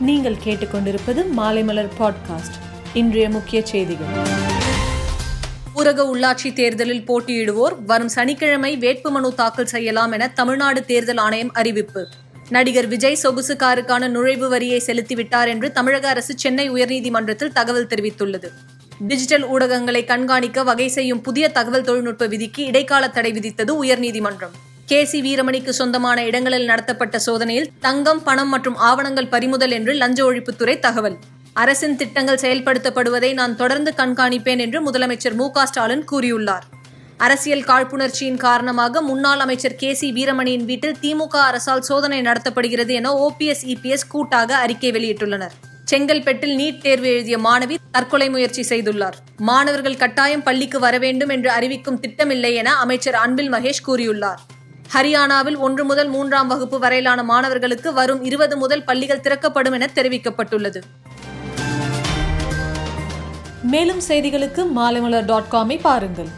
நீங்கள் கேட்டுக்கொண்டிருப்பது மாலைமலர் பாட்காஸ்ட் இன்றைய முக்கிய செய்திகள். ஊரக உள்ளாட்சி தேர்தலில் போட்டியிடுவோர் வரும் சனிக்கிழமை வேட்புமனு தாக்கல் செய்யலாம் என தமிழ்நாடு தேர்தல் ஆணையம் அறிவிப்பு. நடிகர் விஜய் சொகுசு காருக்கான நுழைவு வரியை செலுத்திவிட்டார் என்று தமிழக அரசு சென்னை உயர்நீதிமன்றத்தில் தகவல் தெரிவித்துள்ளது. டிஜிட்டல் ஊடகங்களை கண்காணிக்க வகை செய்யும் புதிய தகவல் தொழில்நுட்ப விதிக்கு இடைக்கால தடை விதித்தது உயர்நீதிமன்றம். கே சி வீரமணிக்கு சொந்தமான இடங்களில் நடத்தப்பட்ட சோதனையில் தங்கம் பணம் மற்றும் ஆவணங்கள் பறிமுதல் என்று லஞ்ச ஒழிப்புத்துறை தகவல். அரசின் திட்டங்கள் செயல்படுத்தப்படுவதை நான் தொடர்ந்து கண்காணிப்பேன் என்று முதலமைச்சர் மு ஸ்டாலின் கூறியுள்ளார். அரசியல் காழ்ப்புணர்ச்சியின் காரணமாக முன்னாள் அமைச்சர் கே சி வீரமணியின் வீட்டில் திமுக அரசால் சோதனை நடத்தப்படுகிறது என ஓபிஎஸ் இபிஎஸ் கூட்டாக அறிக்கை வெளியிட்டுள்ளனர். செங்கல்பட்டில் நீட் தேர்வு எழுதிய மாணவி தற்கொலை முயற்சி செய்துள்ளார். மாணவர்கள் கட்டாயம் பள்ளிக்கு வர வேண்டும் என்று அறிவிக்கும் திட்டமில்லை என அமைச்சர் அன்பில் மகேஷ் கூறியுள்ளார். ஹரியானாவில் ஒன்று முதல் மூன்றாம் வகுப்பு வரையிலான மாணவர்களுக்கு வரும் இருபது முதல் பள்ளிகள் திறக்கப்படும் என தெரிவிக்கப்பட்டுள்ளது. மேலும் செய்திகளுக்கு மாலைமலர் டாட் காமை பாருங்கள்.